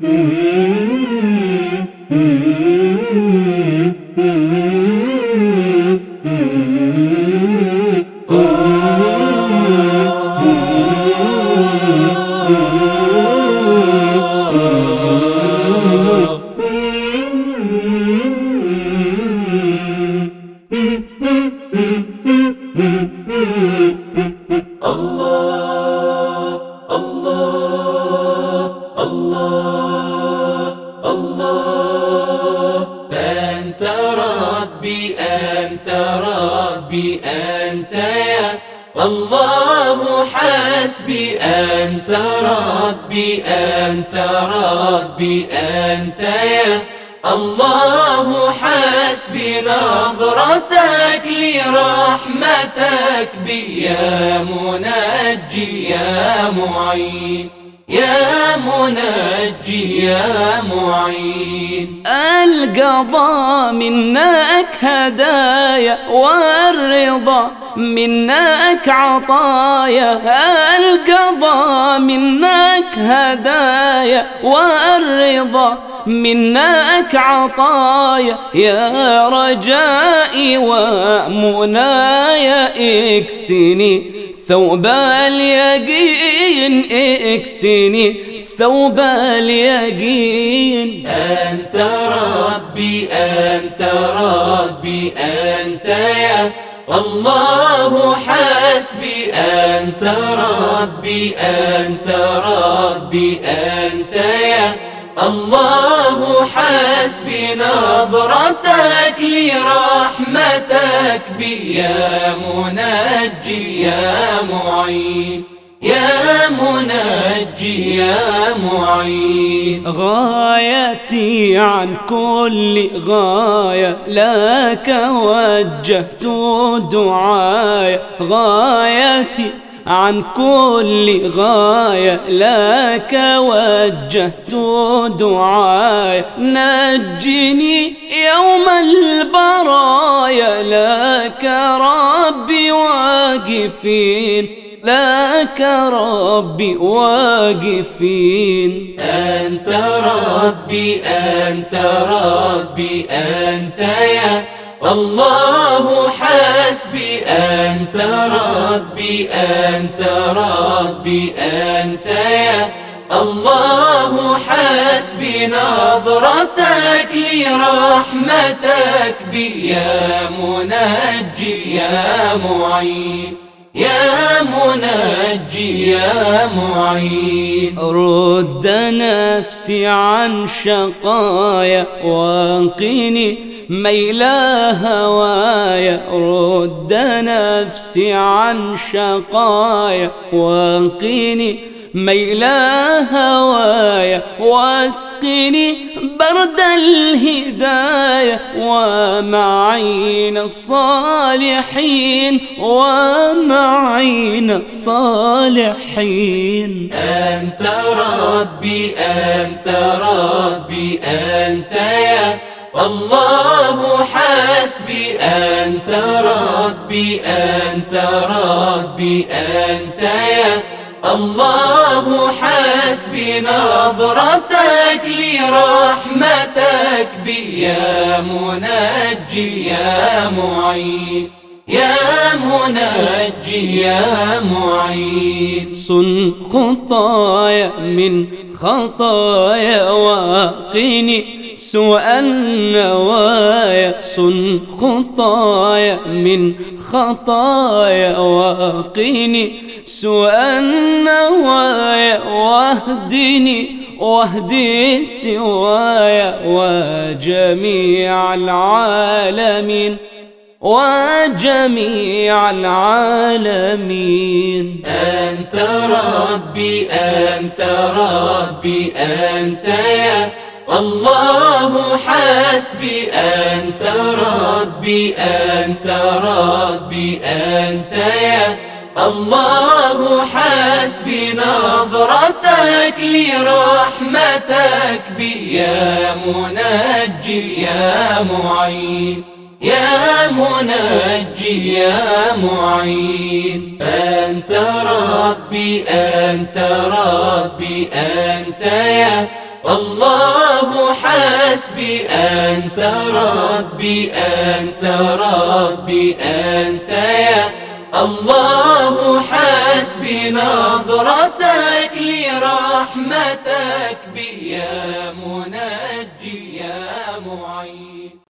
Mm-hmm. ربي أنت ربي أنت يا الله حسبي. أنت ربي أنت ربي أنت يا الله حسبي. نظرتك لرحمتك بي يا منجي يا معين. يا منجي يا معين. القضاء منك هدايا والرضا منك عطايا. القضاء منك هدايا والرضا منك عطايا. يا رجائي ومنايا اكسني ثوب اليقين. إكسني ثوب اليقين. أنت ربي أنت ربي أنت يا الله حسبي. أنت ربي أنت ربي أنت يا الله حسبي. نظرتك لرحمتك بي يا منجي يا معين. يا منجي يا معين. غايتي عن كل غاية لك وجهت دعايا غايتي عن كل غاية لك وجهت دعايا نجني يوم البرايا لك ربي واقفين. لك ربي واقفين. أنت ربي أنت ربي أنت يا الله حسبي. أنت ربي أنت ربي أنت يا الله حسبي. نظرتك لرحمتك بي يا منجي يا معين. يا منجي يا معين. رد نفسي عن شقايا وانقني ميل هوايا. رد نفسي عن شقايا وانقني ميل هوايا واسقني برد الهداية ومعين الصالحين ومعين الصالحين. أنت ربي أنت ربي أنت يا الله حسبي. أنت ربي أنت ربي أنت يا الله حسبي نظرتك لرحمتك بي يا منجي يا معين يا منجي يا معين. صن خطايا من خطايا واقني سوء النوايا صن خطايا من خطايا واقني سوء النوايا واهدني واهدي سوايا وجميع العالمين وجميع العالمين. أنت ربي أنت ربي أنت يا الله حسبي أنت ربي أنت ربي أنت يا الله حسبي. نظرتك لرحمتك بي يا منجي يا معين يا منجي يا معين. أنت ربي أنت ربي أنت يا الله حسبي أنت ربي أنت ربي أنت يا الله. حسبي نظرتك لرحمتك بي يا منجي يا معين.